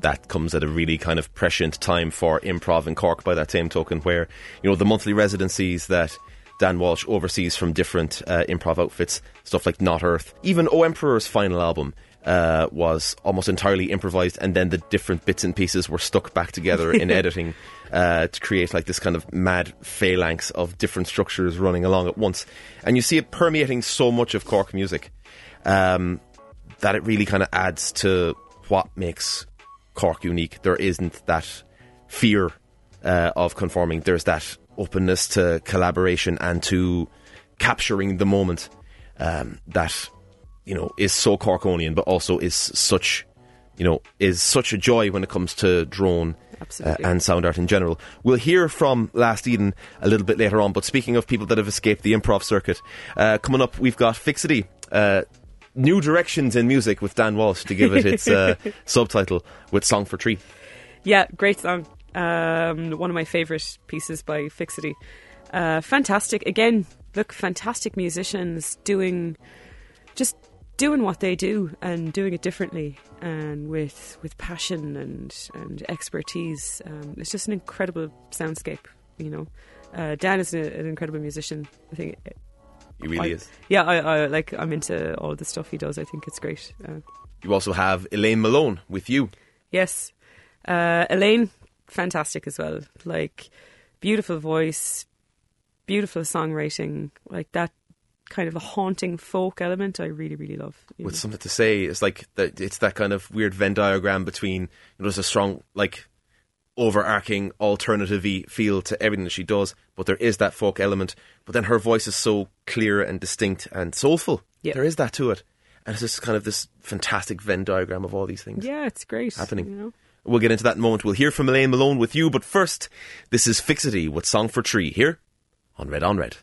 that comes at a really kind of prescient time for improv in Cork by that same token where, you know, the monthly residencies that Dan Walsh oversees from different uh, improv outfits, stuff like Not Earth. Even O Emperor's final album uh, was almost entirely improvised and then the different bits and pieces were stuck back together in editing uh, to create like this kind of mad phalanx of different structures running along at once. And you see it permeating so much of Cork music um, that it really kind of adds to what makes Cork unique. There isn't that fear uh, of conforming. There's that openness to collaboration and to capturing the moment um, that you know is so Corkonian, but also is such you know is such a joy when it comes to drone. Uh, and sound art in general. We'll hear from Last Eden a little bit later on, but speaking of people that have escaped the improv circuit, uh, coming up we've got Fixity, uh, New Directions in Music with Dan Walsh to give it its uh, subtitle with Song for Tree. Yeah, great song. Um, one of my favourite pieces by Fixity. Uh, fantastic. Again, look, fantastic musicians doing just doing what they do and doing it differently and with with passion and and expertise. Um, it's just an incredible soundscape. You know, uh, Dan is a, an incredible musician. I think. He really I- is. Yeah, I, I like. I'm into all the stuff he does. I think it's great. Uh, You also have Elaine Malone with you. Yes. Uh, Elaine, fantastic as well. Like, beautiful voice, beautiful songwriting, like that kind of a haunting folk element I really, really love. you with know. something to say. It's like that. It's that kind of weird Venn diagram between you know, there's a strong like overarching alternative feel to everything that she does, but there is that folk element. But then her voice is so clear and distinct and soulful. Yeah. There is that to it, and it's just kind of this fantastic Venn diagram of all these things. Yeah, it's great. Happening. You know? We'll get into that in a moment. We'll hear from Elaine Malone with you, but first, this is Fixity with Song for Tree here on Red on Red.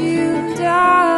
you die.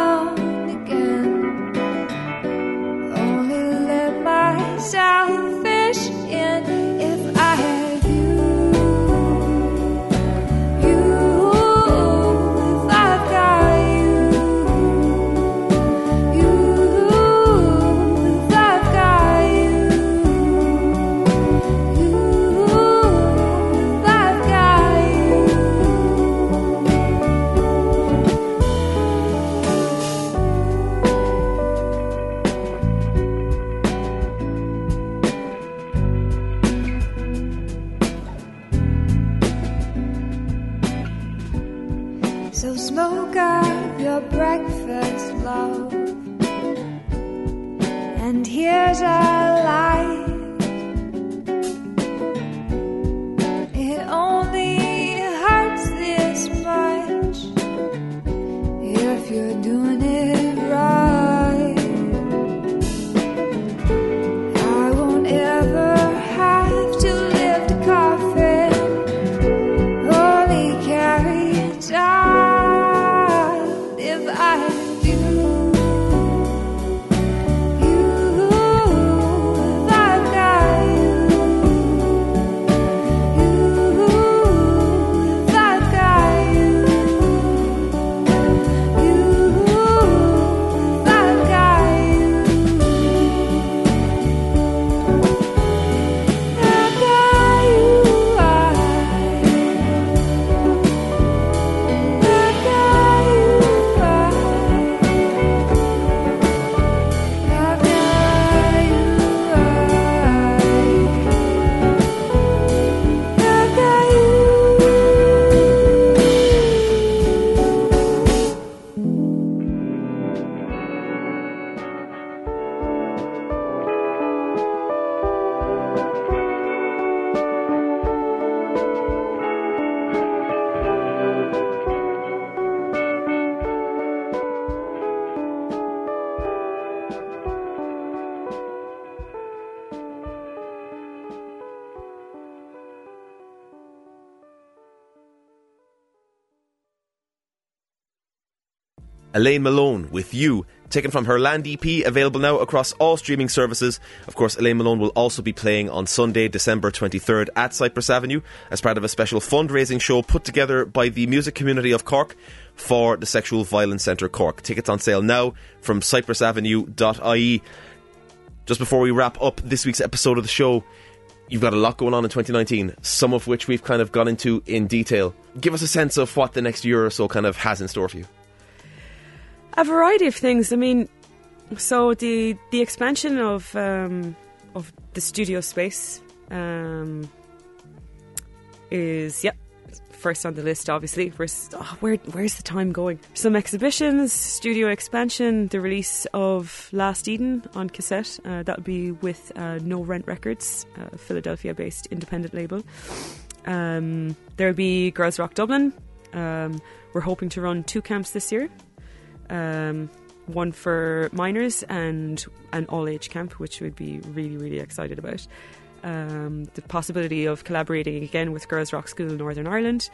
Elaine Malone with You, taken from her Land EP, available now across all streaming services. Of course, Elaine Malone will also be playing on Sunday, December 23rd at Cypress Avenue as part of a special fundraising show put together by the music community of Cork for the Sexual Violence Centre Cork. Tickets on sale now from cypressavenue.ie. Just before we wrap up this week's episode of the show, you've got a lot going on in 2019, some of which we've kind of gone into in detail. Give us a sense of what the next year or so kind of has in store for you. A variety of things. I mean, so the the expansion of um, of the studio space um, is yep first on the list. Obviously, first. Oh, where where's the time going? Some exhibitions, studio expansion, the release of Last Eden on cassette. Uh, that'll be with uh, No Rent Records, Philadelphia-based independent label. Um, there'll be Girls Rock Dublin. Um, we're hoping to run two camps this year um, one for minors and an all age camp, which we'd be really, really excited about. Um, the possibility of collaborating again with Girls Rock School Northern Ireland,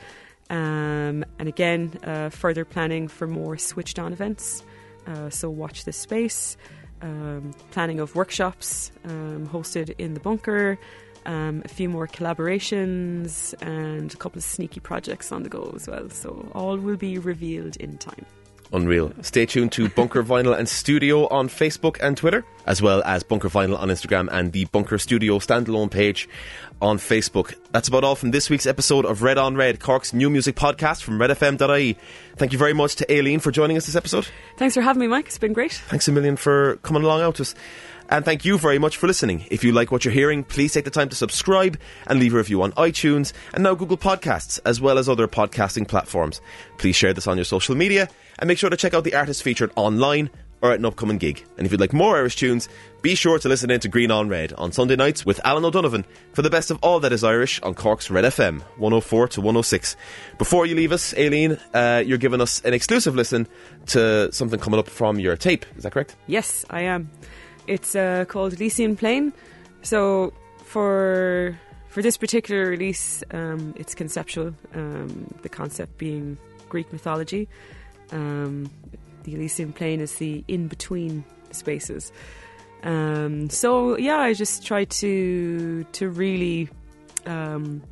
um, and again, uh, further planning for more switched on events. Uh, so, watch this space. Um, planning of workshops um, hosted in the bunker, um, a few more collaborations, and a couple of sneaky projects on the go as well. So, all will be revealed in time. Unreal. Stay tuned to Bunker Vinyl and Studio on Facebook and Twitter, as well as Bunker Vinyl on Instagram and the Bunker Studio standalone page on Facebook. That's about all from this week's episode of Red on Red, Cork's new music podcast from redfm.ie. Thank you very much to Aileen for joining us this episode. Thanks for having me, Mike. It's been great. Thanks a million for coming along out to us. And thank you very much for listening. If you like what you're hearing, please take the time to subscribe and leave a review on iTunes and now Google Podcasts, as well as other podcasting platforms. Please share this on your social media and make sure to check out the artists featured online or at an upcoming gig. And if you'd like more Irish tunes, be sure to listen in to Green on Red on Sunday nights with Alan O'Donovan for the best of all that is Irish on Cork's Red FM 104 to 106. Before you leave us, Aileen, uh, you're giving us an exclusive listen to something coming up from your tape. Is that correct? Yes, I am. It's uh, called Elysian Plain. So for for this particular release, um, it's conceptual. Um, the concept being Greek mythology. Um, the Elysian plain is the in between spaces. Um, so yeah, I just try to to really um,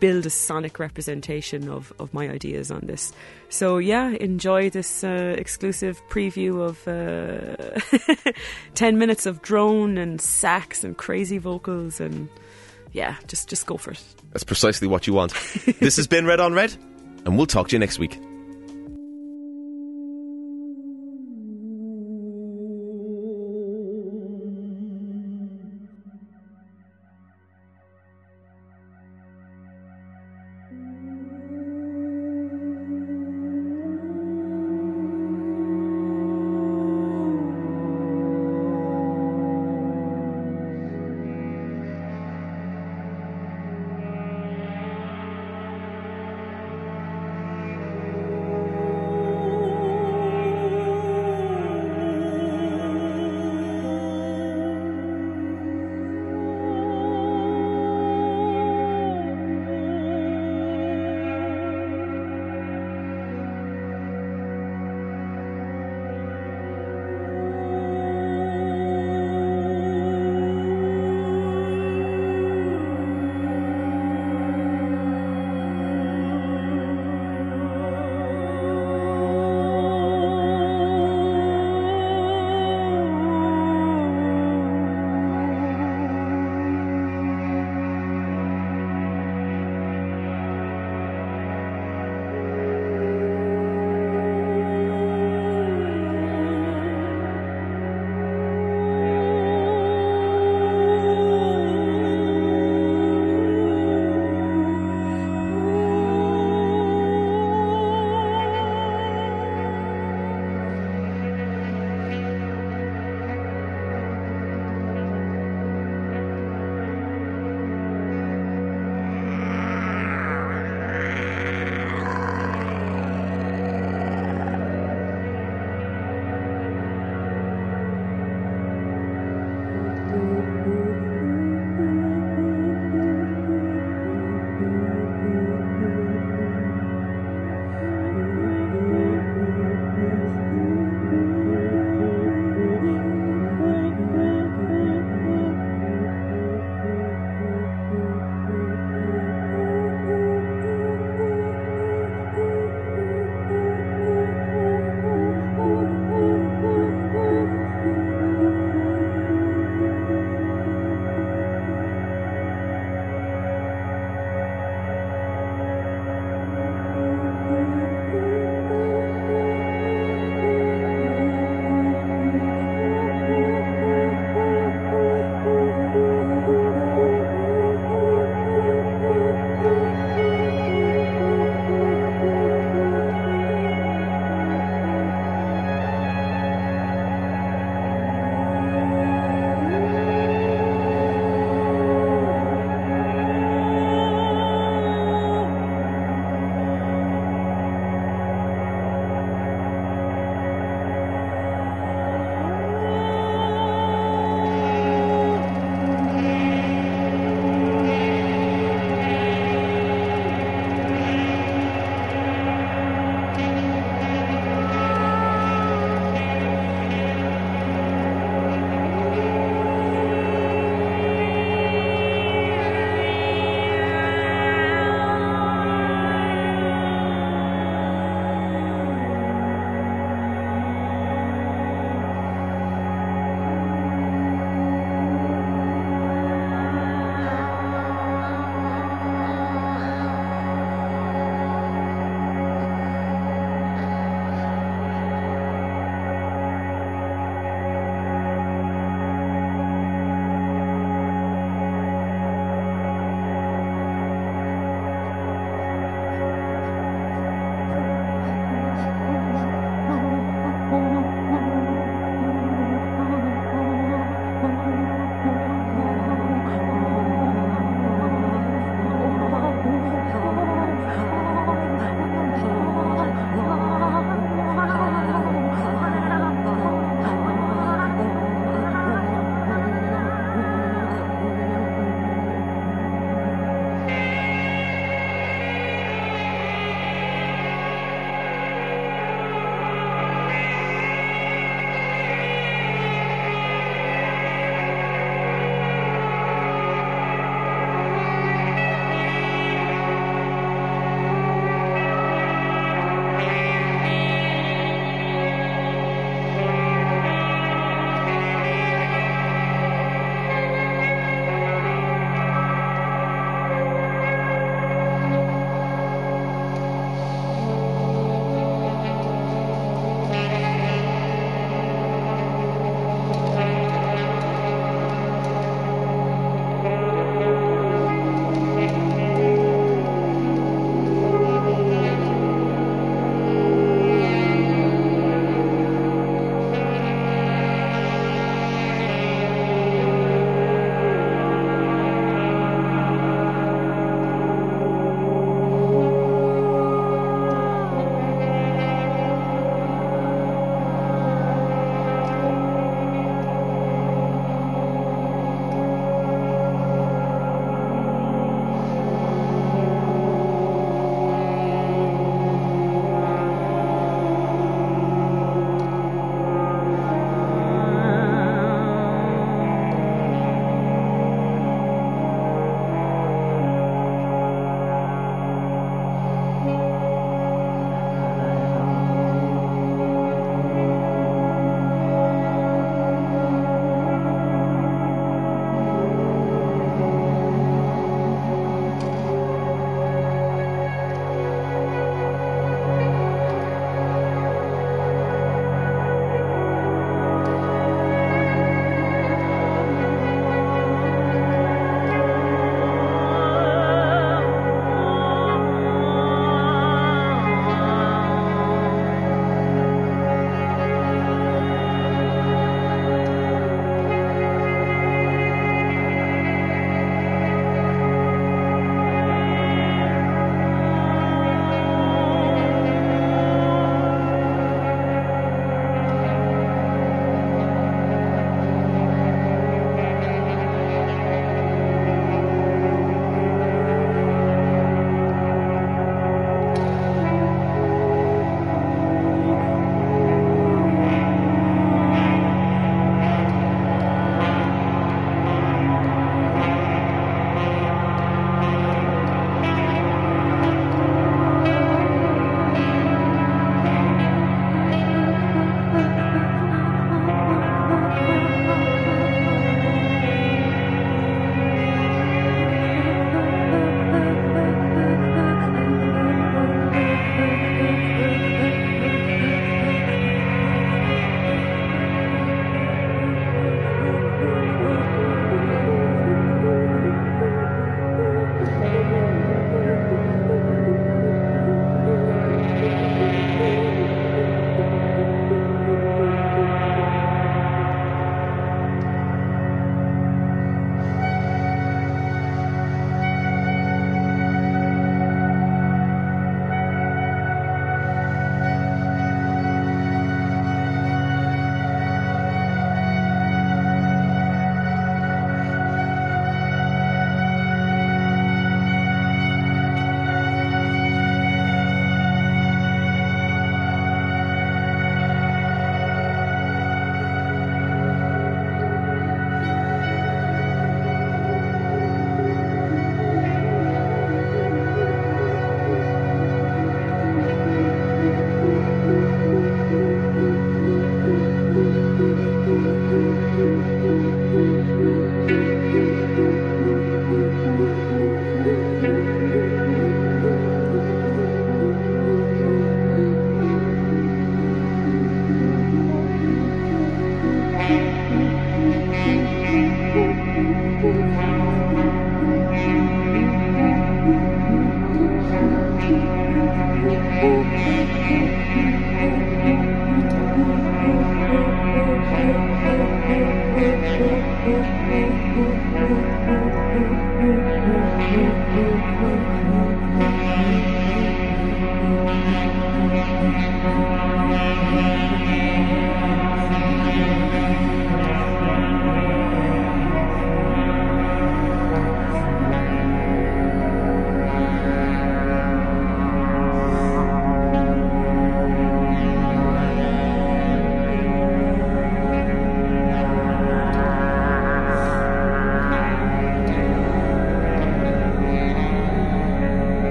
build a sonic representation of, of my ideas on this. So yeah, enjoy this uh, exclusive preview of uh, ten minutes of drone and sax and crazy vocals and yeah, just just go for it. That's precisely what you want. this has been Red on Red, and we'll talk to you next week.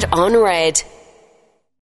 Red on Red.